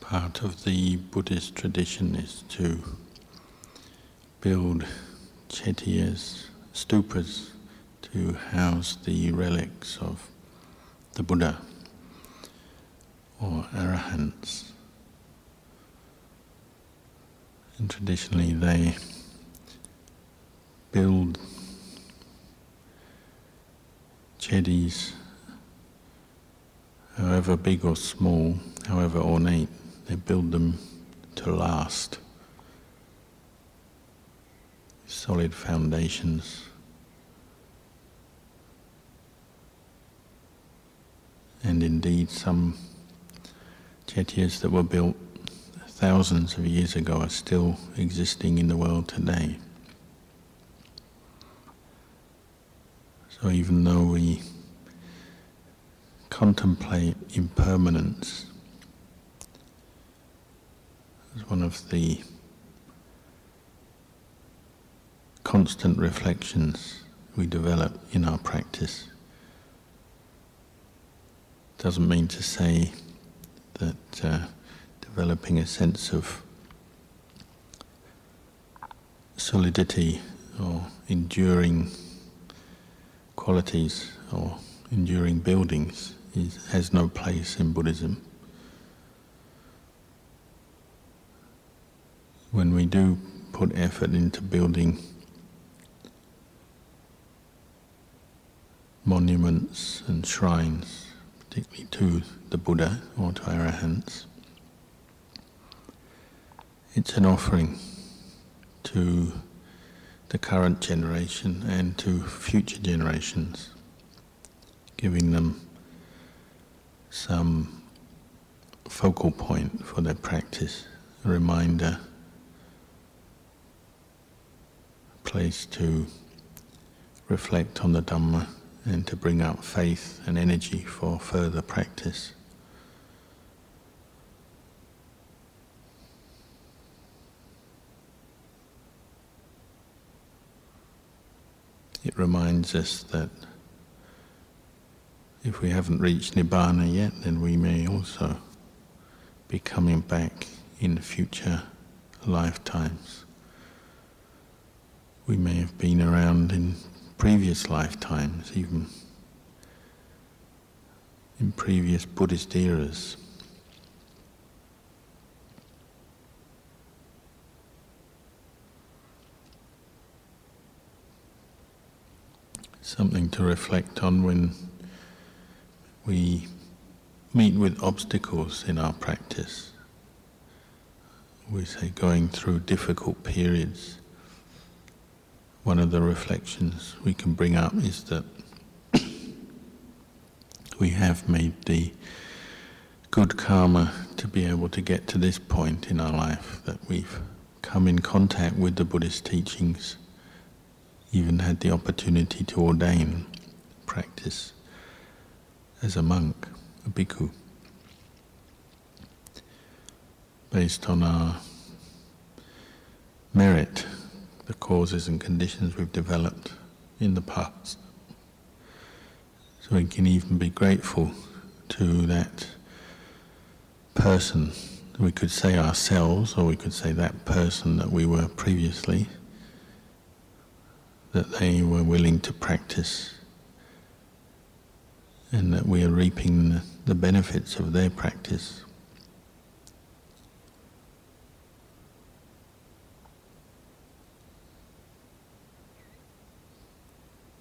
Part of the Buddhist tradition is to build chetiyas, stupas, to house the relics of the Buddha or arahants. And traditionally they build chedis, however big or small, however ornate, they build them to last. Solid foundations. And indeed, some chetiyas that were built thousands of years ago are still existing in the world today. So even though we contemplate impermanence as one of the constant reflections we develop in our practice, doesn't mean to say that uh, developing a sense of solidity or enduring qualities or enduring buildings is, has no place in Buddhism. When we do put effort into building monuments and shrines, particularly to the Buddha or to Arahants, it's an offering to the current generation and to future generations, giving them some focal point for their practice, a reminder, a place to reflect on the Dhamma and to bring up faith and energy for further practice. It reminds us that if we haven't reached Nibbana yet, then we may also be coming back in future lifetimes. We may have been around in previous lifetimes, even in previous Buddhist eras. something to reflect on when we meet with obstacles in our practice. We say going through difficult periods. One of the reflections we can bring up is that we have made the good karma to be able to get to this point in our life, that we've come in contact with the Buddhist teachings even had the opportunity to ordain, practice as a monk, a bhikkhu, based on our merit, the causes and conditions we've developed in the past. So we can even be grateful to that person. We could say ourselves, or we could say that person that we were previously that they were willing to practice and that we are reaping the benefits of their practice.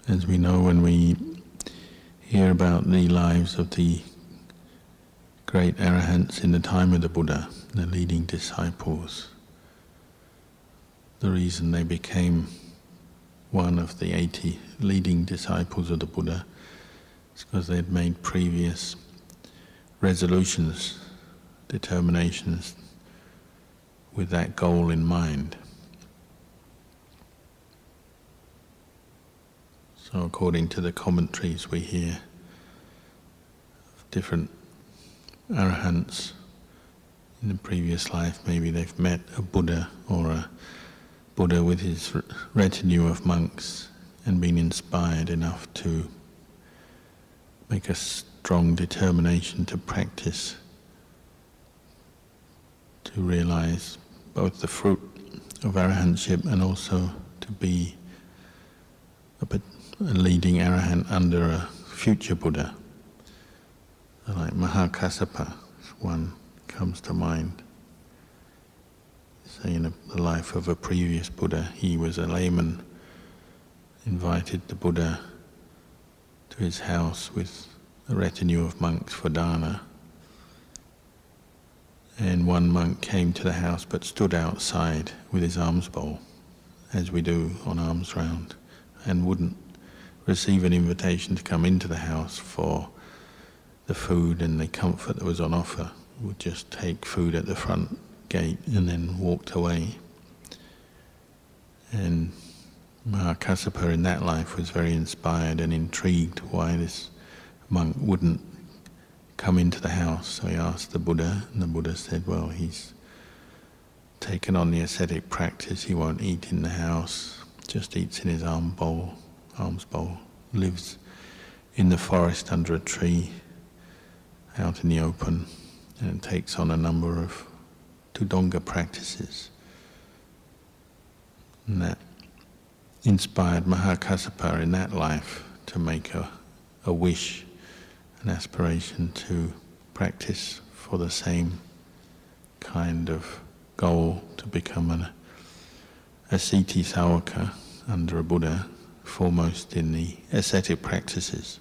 As we know, when we hear about the lives of the great arahants in the time of the Buddha, the leading disciples, the reason they became one of the 80 leading disciples of the Buddha. is because they had made previous resolutions, determinations with that goal in mind. So, according to the commentaries we hear of different arahants in the previous life, maybe they've met a Buddha or a Buddha with his retinue of monks and been inspired enough to make a strong determination to practice to realize both the fruit of arahantship and also to be a, leading arahant under a future Buddha. Like Mahakassapa, one comes to mind. Say in a, the life of a previous Buddha, he was a layman, invited the Buddha to his house with a retinue of monks for dana. And one monk came to the house but stood outside with his alms bowl, as we do on alms round, and wouldn't receive an invitation to come into the house for the food and the comfort that was on offer. Would just take food at the front gate and then walked away. And Mahakassapa in that life was very inspired and intrigued why this monk wouldn't come into the house. So he asked the Buddha, and the Buddha said, Well, he's taken on the ascetic practice, he won't eat in the house, just eats in his arm bowl, alms bowl, lives in the forest under a tree, out in the open, and takes on a number of Dhutanga practices. And that inspired Mahakassapa in that life to make a, a wish an aspiration to practice for the same kind of goal to become an asceti sawaka under a Buddha, foremost in the ascetic practices.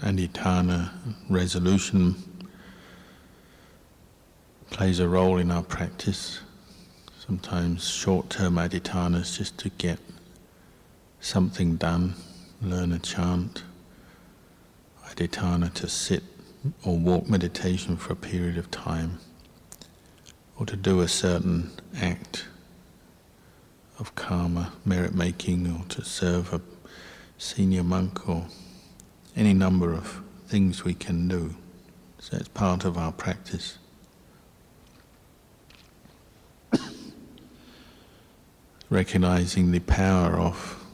Adhitthana resolution plays a role in our practice sometimes short term adhitthanas just to get something done, learn a chant, adhitthana to sit or walk meditation for a period of time, or to do a certain act of karma, merit making, or to serve a senior monk, or any number of things we can do. So it's part of our practice. recognizing the power of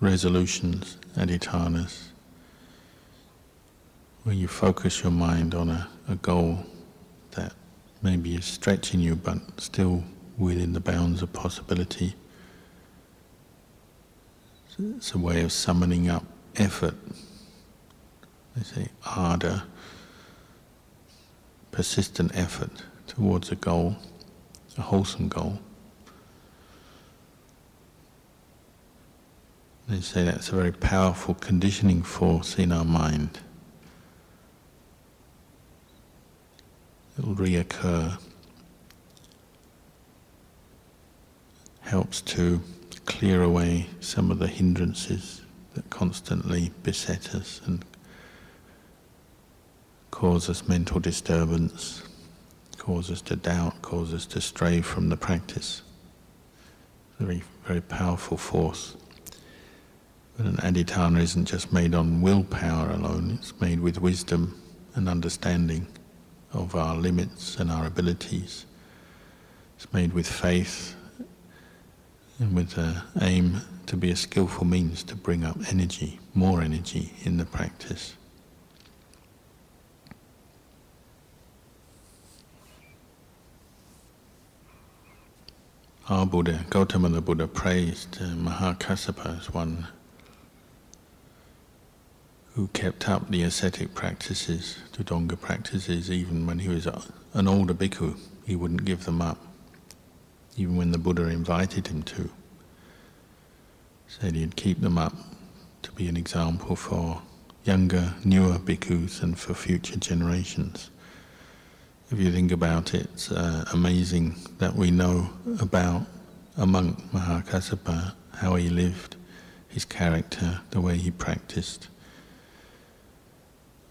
resolutions, adhitthanas, where you focus your mind on a, a goal that maybe is stretching you but still within the bounds of possibility. It's a way of summoning up effort. They say ardor, persistent effort towards a goal, a wholesome goal. They say that's a very powerful conditioning force in our mind. It'll reoccur. Helps to clear away some of the hindrances that constantly beset us and cause us mental disturbance, cause us to doubt, cause us to stray from the practice. Very, very powerful force. But an adhitthana isn't just made on willpower alone, it's made with wisdom and understanding of our limits and our abilities. It's made with faith and with the aim to be a skillful means to bring up energy, more energy in the practice. Our Buddha, Gautama the Buddha, praised uh, Mahakassapa as one who kept up the ascetic practices, the Dhutanga practices, even when he was an older bhikkhu. He wouldn't give them up, even when the Buddha invited him to. Said he'd keep them up to be an example for younger, newer bhikkhus and for future generations. If you think about it, it's uh, amazing that we know about a monk, Mahakassapa, how he lived, his character, the way he practiced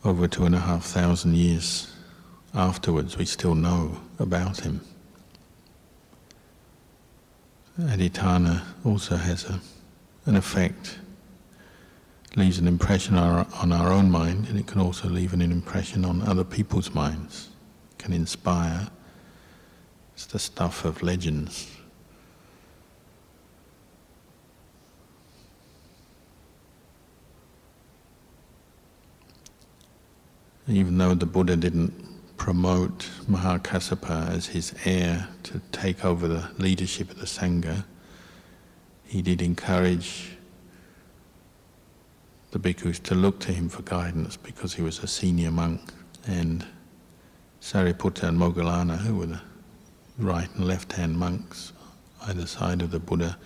over two and a half thousand years afterwards, we still know about him. Adhitthana also has a, an effect, leaves an impression on our, on our own mind, and it can also leave an impression on other people's minds, it can inspire. It's the stuff of legends. Even though the Buddha didn't promote Mahakassapa as his heir to take over the leadership of the Sangha, he did encourage the bhikkhus to look to him for guidance because he was a senior monk, and Sariputta and Moggallana, who were the right and left hand monks either side of the Buddha,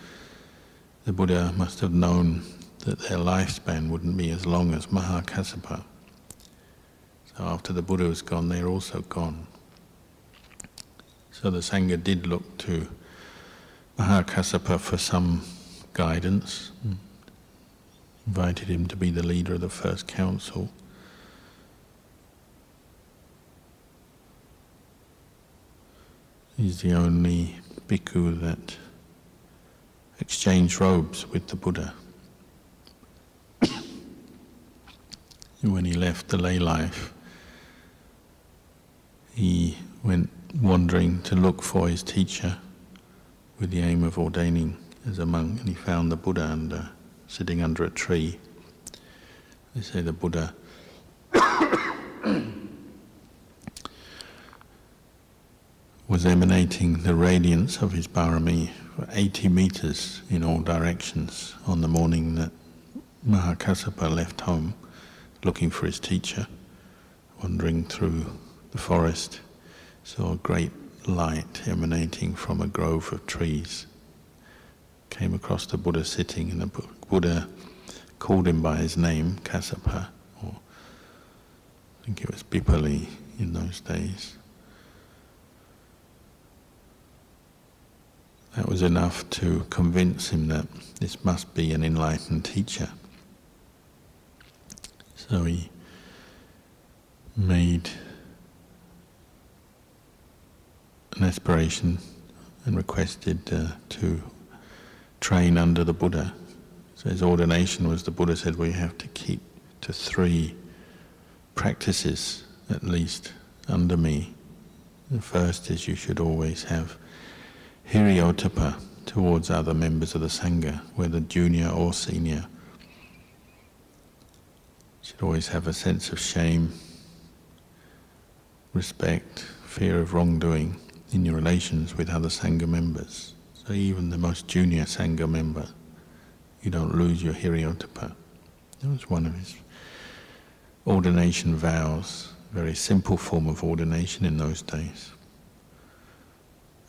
the Buddha must have known that their lifespan wouldn't be as long as Mahakassapa. After the Buddha was gone, they're also gone. So the Sangha did look to Mahakassapa for some guidance, invited him to be the leader of the first council. He's the only bhikkhu that exchanged robes with the Buddha. when he left the lay life, he went wandering to look for his teacher with the aim of ordaining as a monk, and he found the Buddha sitting under a tree. They say the Buddha was emanating the radiance of his barami for 80 meters in all directions on the morning that Mahakassapa left home looking for his teacher, wandering through the forest, saw a great light emanating from a grove of trees. Came across the Buddha sitting, and the Buddha called him by his name, Kassapa, or I think it was Pippali in those days. That was enough to convince him that this must be an enlightened teacher. So he made an aspiration and requested uh, to train under the Buddha. So his ordination was the Buddha said, we have to keep to three practices at least under me. The first is you should always have hiri-ottappa towards other members of the Sangha, whether junior or senior. Should always have a sense of shame, respect, fear of wrongdoing in your relations with other Sangha members. So even the most junior Sangha member, you don't lose your Hiri-ottappa. That was one of his ordination vows, very simple form of ordination in those days.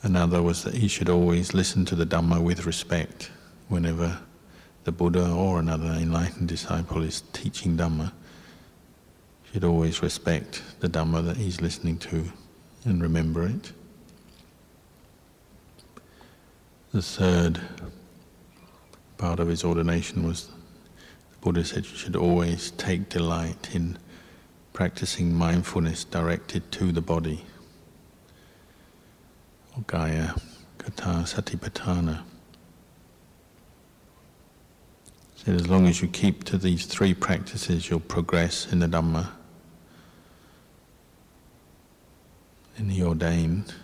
Another was that he should always listen to the Dhamma with respect whenever the Buddha or another enlightened disciple is teaching Dhamma. Should always respect the Dhamma that he's listening to and remember it. The third part of his ordination was the Buddha said you should always take delight in practicing mindfulness directed to the body. Or Kaya Kata Satipatthana. Said as long as you keep to these three practices, you'll progress in the Dhamma. And he ordained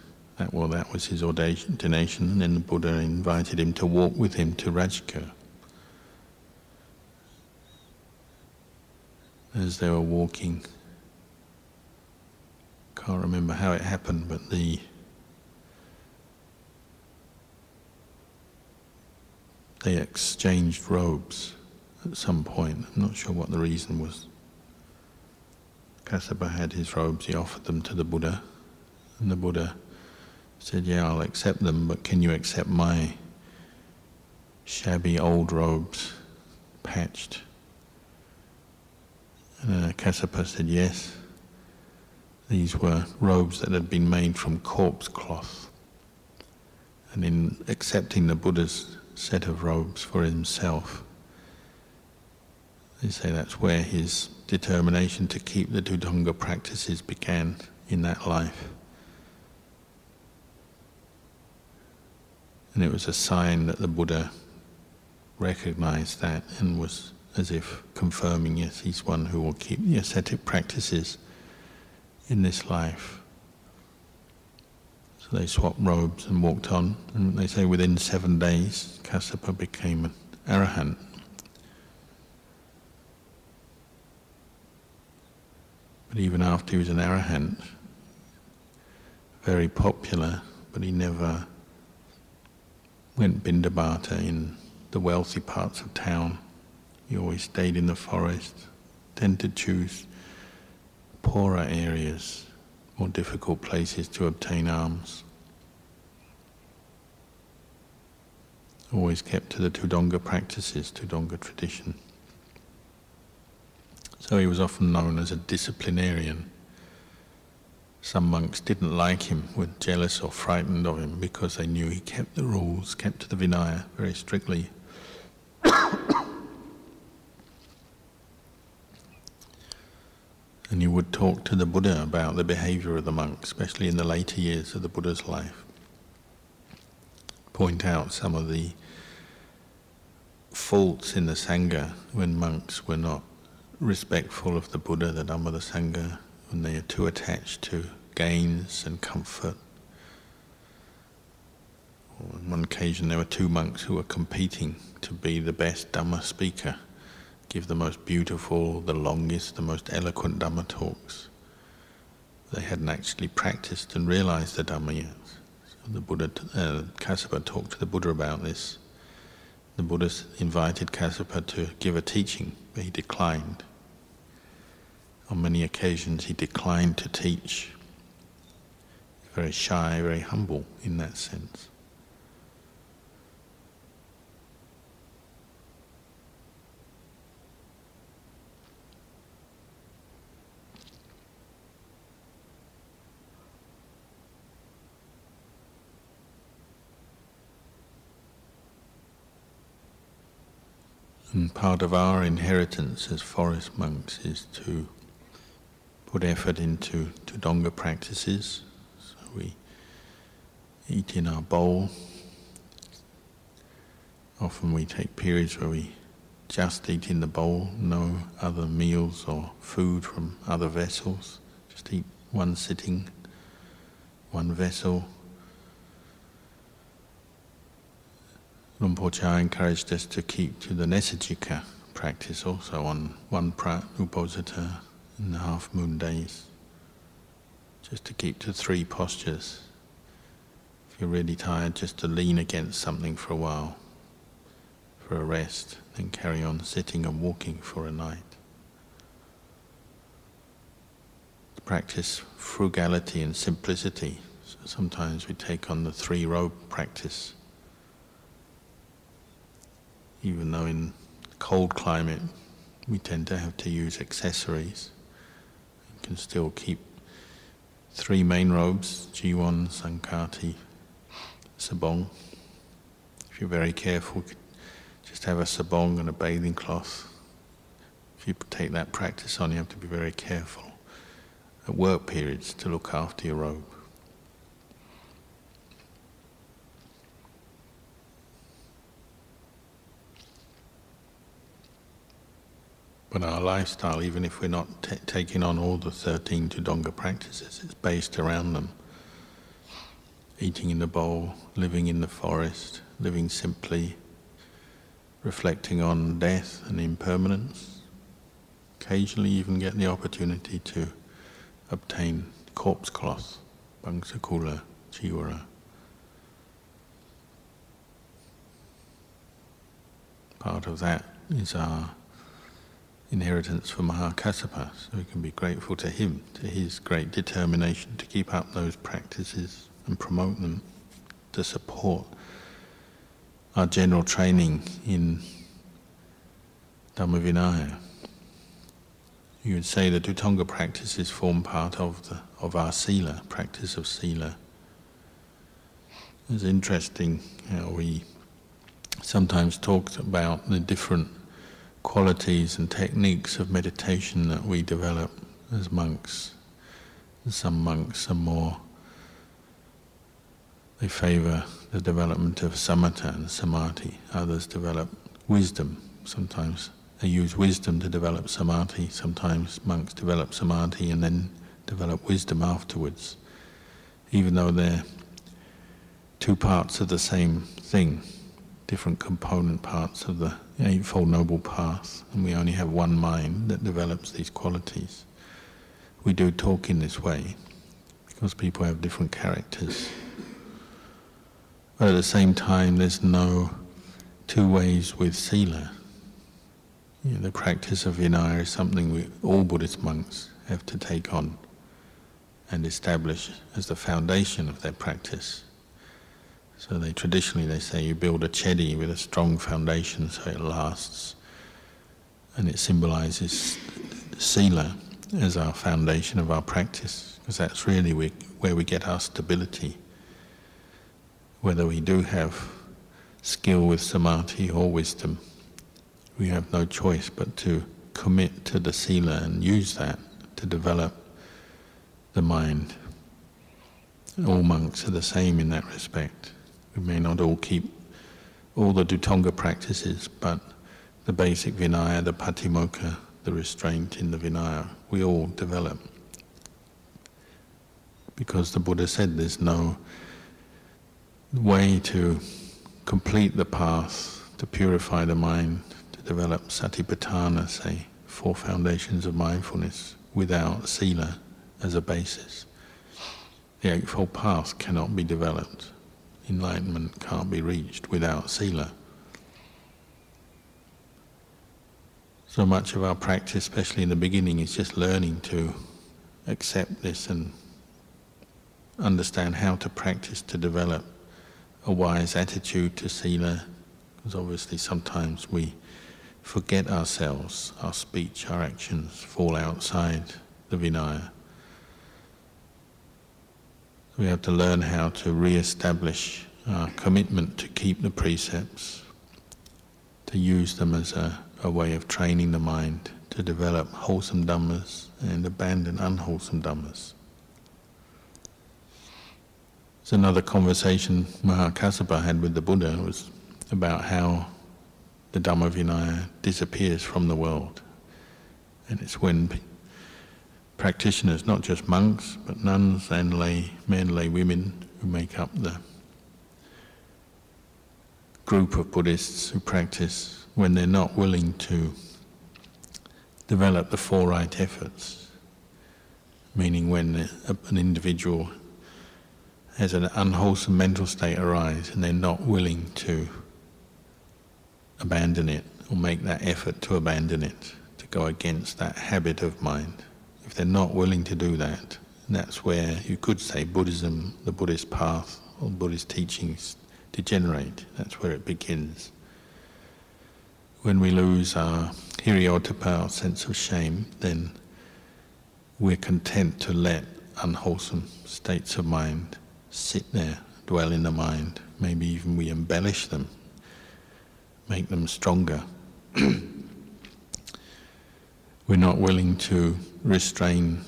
that, well, that was his ordination, and then the Buddha invited him to walk with him to Rajgir. As they were walking, can't remember how it happened, but the they exchanged robes at some point. I'm not sure what the reason was. Kassapa had his robes, he offered them to the Buddha, and the Buddha said, Yeah, I'll accept them, but can you accept my shabby old robes, patched? And uh, said, Yes. These were robes that had been made from corpse cloth. And in accepting the Buddha's set of robes for himself, they say that's where his determination to keep the Dhutanga practices began in that life. And it was a sign that the Buddha recognized that and was as if confirming, yes, he's one who will keep the ascetic practices in this life. So they swapped robes and walked on, and they say within seven days, Kassapa became an arahant. But even after he was an arahant, very popular, but he never went bindabata in the wealthy parts of town. He always stayed in the forest, tended to choose poorer areas, more difficult places to obtain alms. Always kept to the Dhutanga practices, Dhutanga tradition. So he was often known as a disciplinarian. Some monks didn't like him, were jealous or frightened of him because they knew he kept the rules, kept to the Vinaya very strictly. and he would talk to the Buddha about the behavior of the monks, especially in the later years of the Buddha's life. Point out some of the faults in the Sangha when monks were not respectful of the Buddha, the Dhamma, the Sangha, when they are too attached to gains and comfort. On one occasion, there were two monks who were competing to be the best Dhamma speaker, give the most beautiful, the longest, the most eloquent Dhamma talks. They hadn't actually practiced and realized the Dhamma yet. So the Buddha, uh, talked to the Buddha about this. The Buddha invited Kassapa to give a teaching, but he declined. On many occasions, he declined to teach. Very shy, very humble in that sense. And part of our inheritance as forest monks is to put effort into Dhutanga practices. So we eat in our bowl. Often we take periods where we just eat in the bowl, no other meals or food from other vessels. Just eat one sitting, one vessel. Luang Por Chah encouraged us to keep to the Nesajika practice also on one uposatha in the half moon days. Just to keep to three postures. If you're really tired, just to lean against something for a while, for a rest, then carry on sitting and walking for a night. To Practice frugality and simplicity. So sometimes we take on the three robe practice. Even though in cold climate we tend to have to use accessories can still keep three main robes, Jiwon, Sankati, Sabong. If you're very careful, just have a sabong and a bathing cloth. If you take that practice on, you have to be very careful at work periods to look after your robe. But our lifestyle, even if we're not t- taking on all the 13 Dhutanga practices, it's based around them. Eating in the bowl, living in the forest, living simply, reflecting on death and impermanence. Occasionally, even get the opportunity to obtain corpse cloth, bangsakula, chiwara. Part of that is our inheritance from Mahakassapa, so we can be grateful to him, to his great determination to keep up those practices and promote them, to support our general training in Dhammavinaya. You would say the Dhutanga practices form part of the of our sila, practice of sila. It's interesting how we sometimes talk about the different qualities and techniques of meditation that we develop as monks. Some monks are more, they favor the development of samatha and samadhi. Others develop wisdom. Sometimes they use wisdom to develop samadhi. Sometimes monks develop samadhi and then develop wisdom afterwards. Even though they're two parts of the same thing, different component parts of the Eightfold Noble Path, and we only have one mind that develops these qualities. we do talk in this way because people have different characters. But at the same time, there's no two ways with sila. You know, the practice of vinaya is something we, all Buddhist monks have to take on and establish as the foundation of their practice. So they traditionally they say you build a chedi with a strong foundation so it lasts, and it symbolizes sila as our foundation of our practice because that's really we, where we get our stability. Whether we do have skill with samadhi or wisdom, we have no choice but to commit to the sila and use that to develop the mind. All monks are the same in that respect. We may not all keep all the Dhutanga practices, but the basic Vinaya, the Patimokkha, the restraint in the Vinaya, we all develop. Because the Buddha said there's no way to complete the path, to purify the mind, to develop satipatthana, say, four foundations of mindfulness, without sila as a basis. The Eightfold Path cannot be developed. Enlightenment can't be reached without sila. So much of our practice, especially in the beginning, is just learning to accept this and understand how to practice to develop a wise attitude to sila. Because obviously, sometimes we forget ourselves, our speech, our actions fall outside the Vinaya. We have to learn how to re-establish our commitment to keep the precepts, to use them as a, a way of training the mind to develop wholesome dhammas and abandon unwholesome dhammas. It's another conversation Mahakassapa had with the Buddha was about how the Dhamma Vinaya disappears from the world. And it's when practitioners, not just monks, but nuns and lay men, lay women who make up the group of Buddhists who practice when they're not willing to develop the four right efforts, meaning when an individual has an unwholesome mental state arise and they're not willing to abandon it or make that effort to abandon it, to go against that habit of mind. If they're not willing to do that, that's where you could say Buddhism, the Buddhist path, or Buddhist teachings degenerate. That's where it begins. When we lose our hiri-ottappa, our sense of shame, then we're content to let unwholesome states of mind sit there, dwell in the mind. Maybe even we embellish them, make them stronger. we're not willing to restrain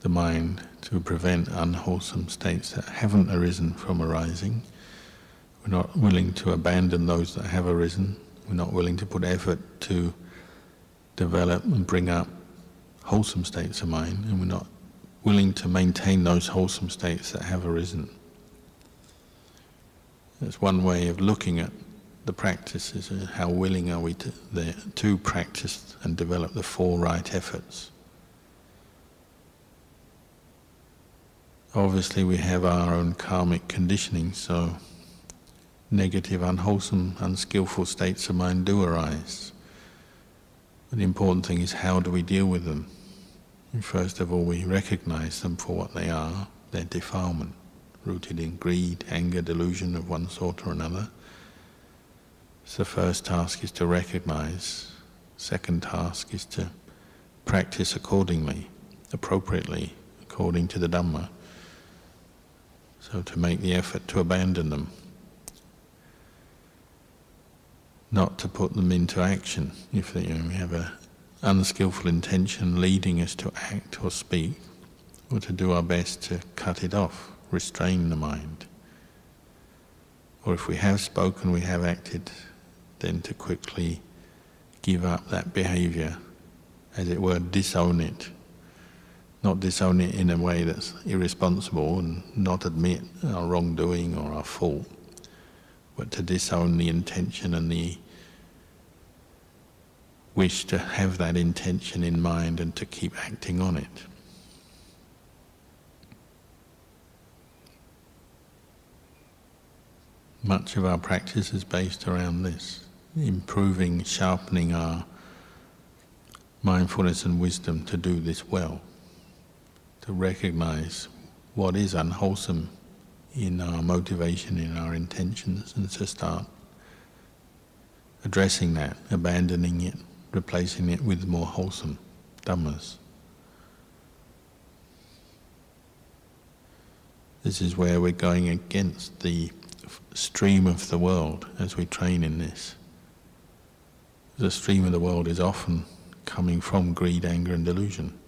the mind to prevent unwholesome states that haven't arisen from arising. We're not willing to abandon those that have arisen. We're not willing to put effort to develop and bring up wholesome states of mind, and we're not willing to maintain those wholesome states that have arisen. That's one way of looking at the practice is how willing are we to, to practice and develop the four right efforts. Obviously, we have our own karmic conditioning, so negative, unwholesome, unskillful states of mind do arise. But the important thing is how do we deal with them? First of all, we recognize them for what they are, their defilement, rooted in greed, anger, delusion of one sort or another. So the first task is to recognize. Second task is to practice accordingly, appropriately, according to the Dhamma. So to make the effort to abandon them, not to put them into action. If you know, we have an unskillful intention leading us to act or speak, or to do our best to cut it off, restrain the mind. Or if we have spoken, we have acted, then to quickly give up that behavior, as it were, disown it. Not disown it in a way that's irresponsible and not admit our wrongdoing or our fault, but to disown the intention and the wish to have that intention in mind and to keep acting on it. Much of our practice is based around this improving, sharpening our mindfulness and wisdom to do this well, to recognize what is unwholesome in our motivation, in our intentions, and to start addressing that, abandoning it, replacing it with more wholesome dhammas. This is where we're going against the stream of the world as we train in this. The stream of the world is often coming from greed, anger, and delusion.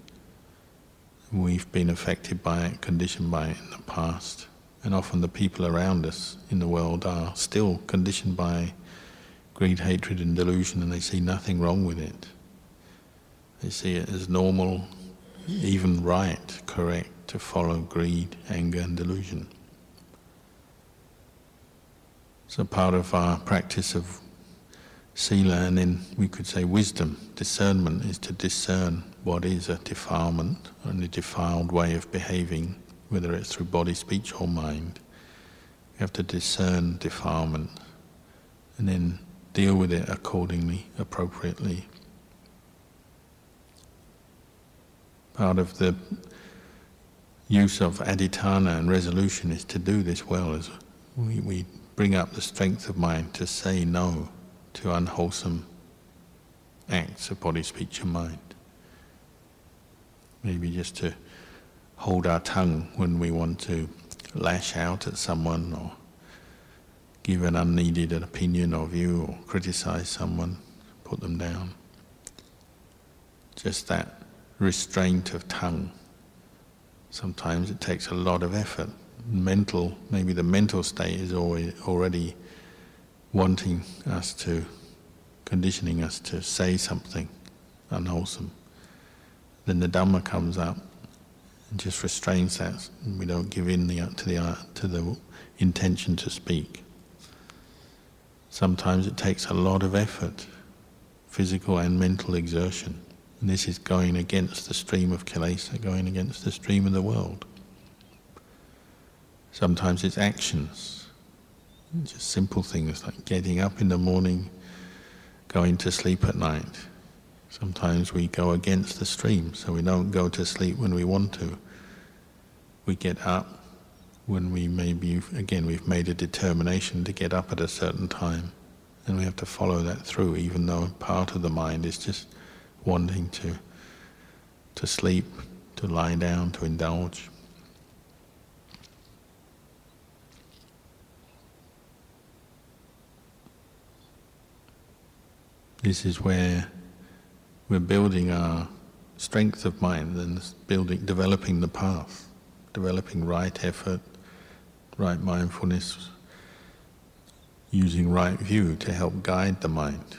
We've been affected by it, conditioned by it in the past, and often the people around us in the world are still conditioned by greed, hatred, and delusion, and they see nothing wrong with it. They see it as normal, even right, correct, to follow greed, anger, and delusion. So, part of our practice of sila, and then we could say wisdom, discernment, is to discern what is a defilement and a defiled way of behaving, whether it's through body, speech, or mind. We have to discern defilement and then deal with it accordingly, appropriately. Part of the use of adhitthana and resolution is to do this well, as we, we bring up the strength of mind to say no to unwholesome acts of body, speech, and mind. Maybe just to hold our tongue when we want to lash out at someone or give an unneeded opinion or view or criticize someone, put them down. Just that restraint of tongue. Sometimes it takes a lot of effort. Mental, maybe the mental state is already wanting us to, conditioning us to say something unwholesome. Then the Dhamma comes up and just restrains that. We don't give in the, to, the, to the intention to speak. Sometimes it takes a lot of effort, physical and mental exertion. And this is going against the stream of kilesa, going against the stream of the world. Sometimes it's actions, just simple things like getting up in the morning, going to sleep at night. Sometimes we go against the stream, so we don't go to sleep when we want to. We get up, when we maybe, again, we've made a determination to get up at a certain time, and we have to follow that through, even though part of the mind is just wanting to, to sleep, to lie down, to indulge. This is where we're building our strength of mind and building, developing the path, developing right effort, right mindfulness, using right view to help guide the mind.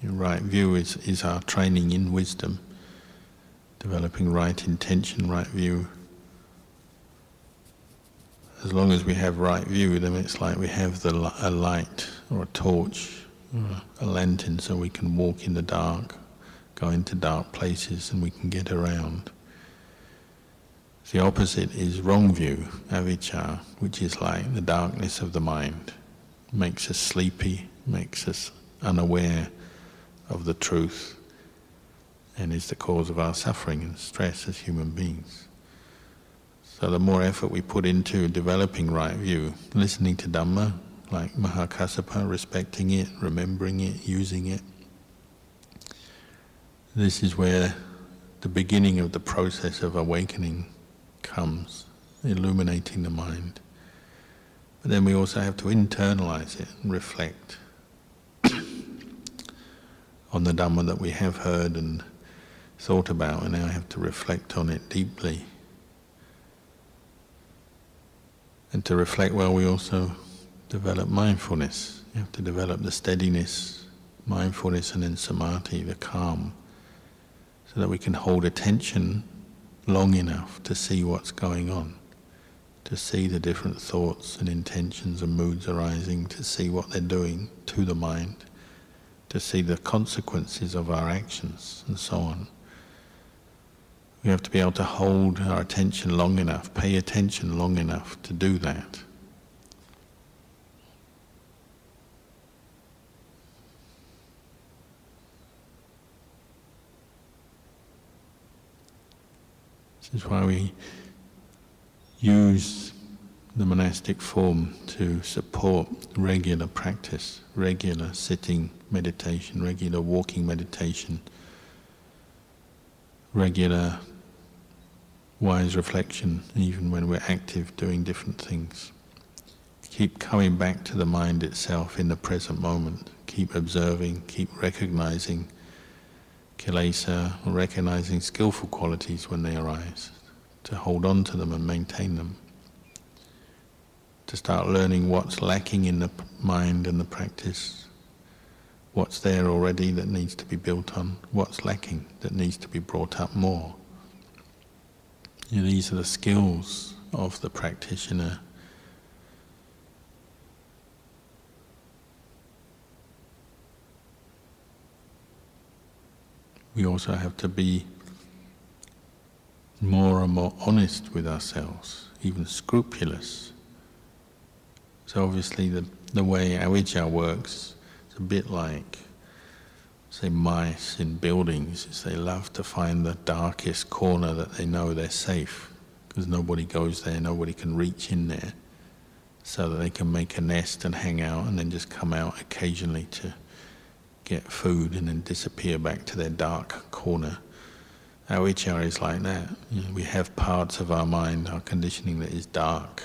Your right view is, is our training in wisdom, developing right intention, right view. As long as we have right view, then it's like we have the, a light or a torch, or Mm. a lantern, so we can walk in the dark, go into dark places, and we can get around. The opposite is wrong view, avijja, which is like the darkness of the mind. Makes us sleepy, makes us unaware of the truth, and is the cause of our suffering and stress as human beings. So the more effort we put into developing right view, listening to Dhamma, like Mahakassapa, respecting it, remembering it, using it, this is where the beginning of the process of awakening comes, illuminating the mind. But then we also have to internalize it and reflect on the Dhamma that we have heard and thought about, and now have to reflect on it deeply. And to reflect well, we also develop mindfulness. You have to develop the steadiness, mindfulness, and then samadhi, the calm, so that we can hold attention long enough to see what's going on, to see the different thoughts and intentions and moods arising, to see what they're doing to the mind, to see the consequences of our actions, and so on. We have to be able to hold our attention long enough, pay attention long enough to do that. This is why we use the monastic form to support regular practice, regular sitting meditation, regular walking meditation, regular wise reflection, even when we're active doing different things. Keep coming back to the mind itself in the present moment. Keep observing, keep recognizing kilesa, recognizing skillful qualities when they arise, to hold on to them and maintain them to start learning what's lacking in the mind and the practice, what's there already that needs to be built on, what's lacking that needs to be brought up more. You know, these are the skills of the practitioner. We also have to be more and more honest with ourselves, even scrupulous so obviously the, the way avijja works, it's a bit like, say, mice in buildings. Is they love to find the darkest corner that they know they're safe, because nobody goes there, nobody can reach in there, so that they can make a nest and hang out and then just come out occasionally to get food and then disappear back to their dark corner. Our Avijja is like that. You know, we have parts of our mind, our conditioning that is dark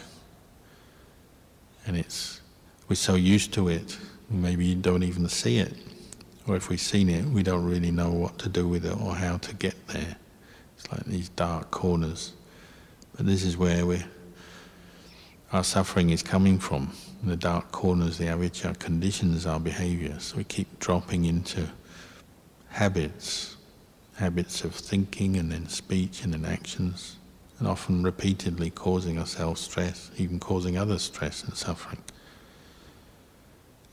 and it's we're so used to it, maybe you don't even see it, or if we've seen it, we don't really know what to do with it or how to get there. It's like these dark corners, but this is where we our suffering is coming from. The dark corners, the avijja, conditions our behavior. So we keep dropping into habits, habits of thinking and then speech and then actions and often repeatedly causing ourselves stress, even causing others stress and suffering.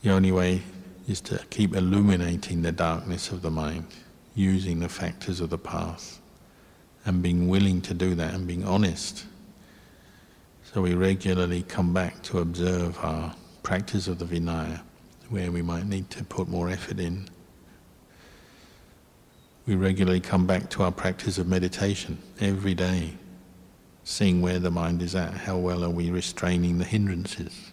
The only way is to keep illuminating the darkness of the mind, using the factors of the path, and being willing to do that and being honest. So we regularly come back to observe our practice of the Vinaya, where we might need to put more effort in. We regularly come back to our practice of meditation every day, seeing where the mind is at, how well are we restraining the hindrances.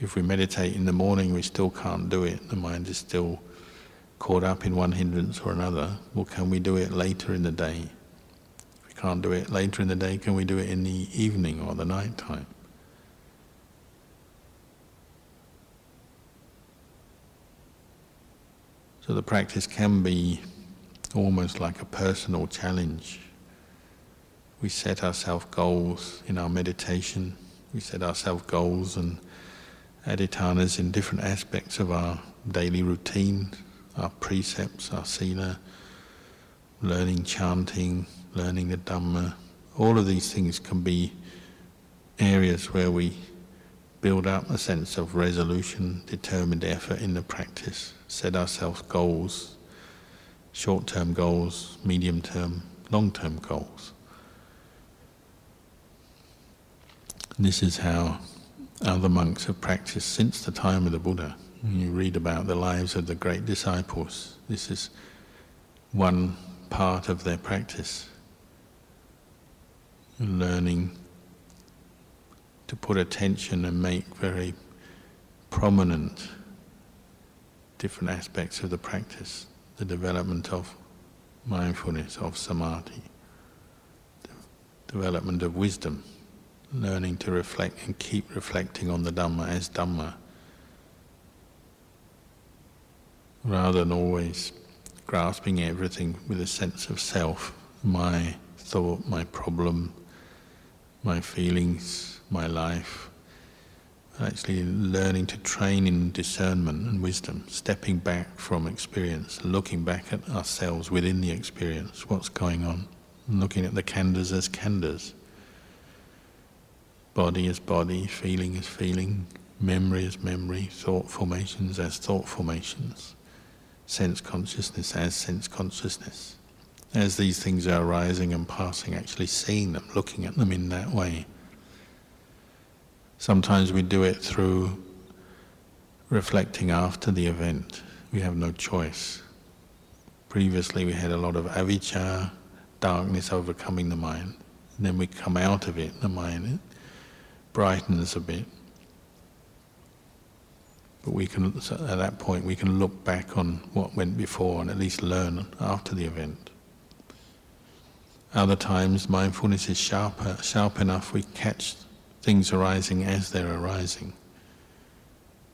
If we meditate in the morning, we still can't do it, the mind is still caught up in one hindrance or another. Well, can we do it later in the day? Can't do it later in the day, can we do it in the evening or the night time? So the practice can be almost like a personal challenge we set ourselves goals in our meditation, we set ourselves goals and adhitthanas in different aspects of our daily routine, our precepts, our sila, learning chanting, learning the Dhamma. Um, uh, all of these things can be areas where we build up a sense of resolution, determined effort in the practice, set ourselves goals, short term goals, medium term, long term goals. This is how other monks have practiced since the time of the Buddha. When You read about the lives of the great disciples. This is one part of their practice. Learning to put attention and make very prominent different aspects of the practice, the development of mindfulness, of samadhi, the development of wisdom learning to reflect and keep reflecting on the Dhamma as Dhamma, rather than always grasping everything with a sense of self, my thought, my problem, my feelings, my life. Actually, learning to train in discernment and wisdom, stepping back from experience, looking back at ourselves within the experience, what's going on, looking at the khandhas as khandhas body as body, feeling as feeling, memory as memory, thought formations as thought formations, sense consciousness as sense consciousness. As these things are arising and passing, actually seeing them, looking at them in that way. Sometimes we do it through reflecting after the event. We have no choice. Previously, we had a lot of avijja, darkness overcoming the mind. And then we come out of it, the mind brightens a bit. But we can, at that point, we can look back on what went before and at least learn after the event. Other times, mindfulness is sharper, sharp enough we catch things arising as they're arising.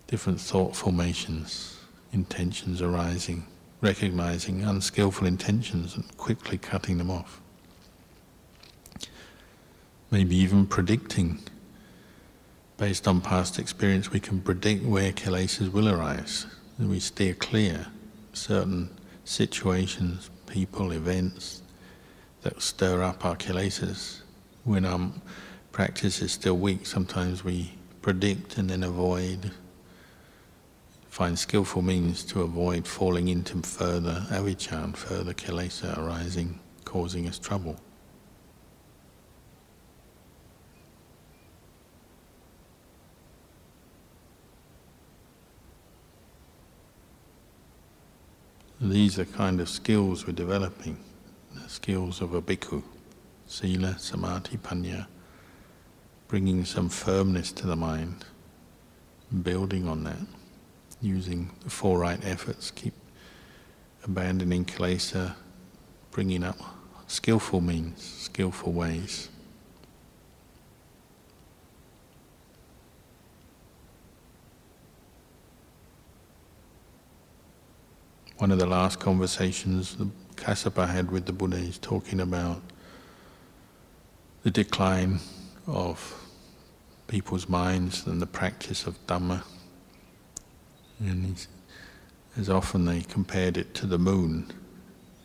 Different thought formations, intentions arising, recognizing unskillful intentions and quickly cutting them off. Maybe even predicting based on past experience, we can predict where kilesas will arise, and we steer clear certain situations, people, events that stir up our kilesas. When our practice is still weak, sometimes we predict and then avoid, find skillful means to avoid falling into further avijja, further kilesa arising, causing us trouble. These are kind of skills we're developing, skills of a bhikkhu, sila, samadhi, panya, bringing some firmness to the mind, building on that, using the four right efforts, keep abandoning kilesa, bringing up skillful means, skillful ways. one of the last conversations the Kassapa had with the Buddha is talking about the decline of people's minds and the practice of Dhamma. And as often they compared it to the moon.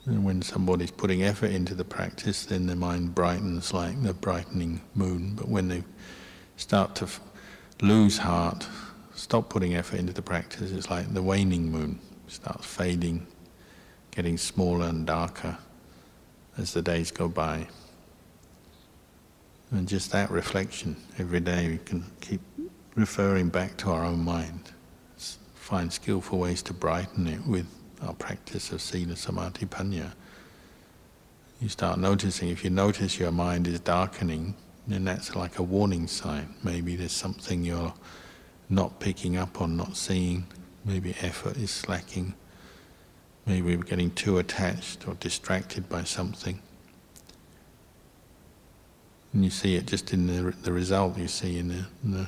And when somebody's putting effort into the practice, then their mind brightens like the brightening moon. But when they start to f- lose heart, stop putting effort into the practice, it's like the waning moon starts fading, getting smaller and darker as the days go by. And just that reflection every day, we can keep referring back to our own mind, find skillful ways to brighten it with our practice of sila, samadhi, panya. You start noticing, if you notice your mind is darkening, then that's like a warning sign. Maybe there's something you're not picking up on, not seeing, Maybe effort is slacking. Maybe we're getting too attached or distracted by something. And you see it just in the, the result you see in the, in the,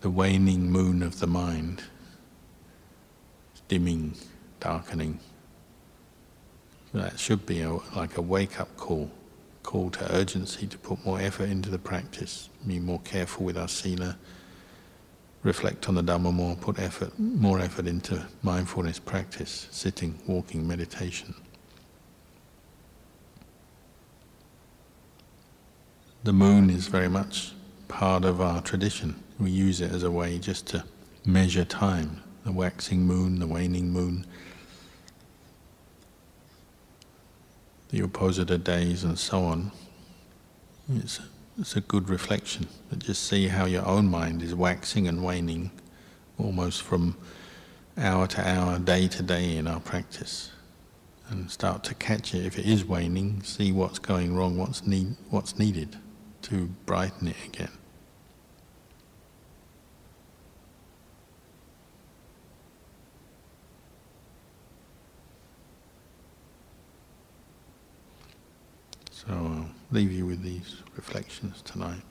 the waning moon of the mind, dimming, darkening. That should be a, like a wake up call, call to urgency to put more effort into the practice, be more careful with our sila reflect on the Dhamma more, put effort, more effort into mindfulness practice, sitting, walking, meditation. The moon is very much part of our tradition. We use it as a way just to measure time. The waxing moon, the waning moon, the Uposatha days, and so on. It's it's a good reflection. But just see how your own mind is waxing and waning almost from hour to hour, day to day in our practice. And start to catch it. If it is waning, see what's going wrong, what's, need, what's needed to brighten it again. So I'll leave you with these reflections tonight.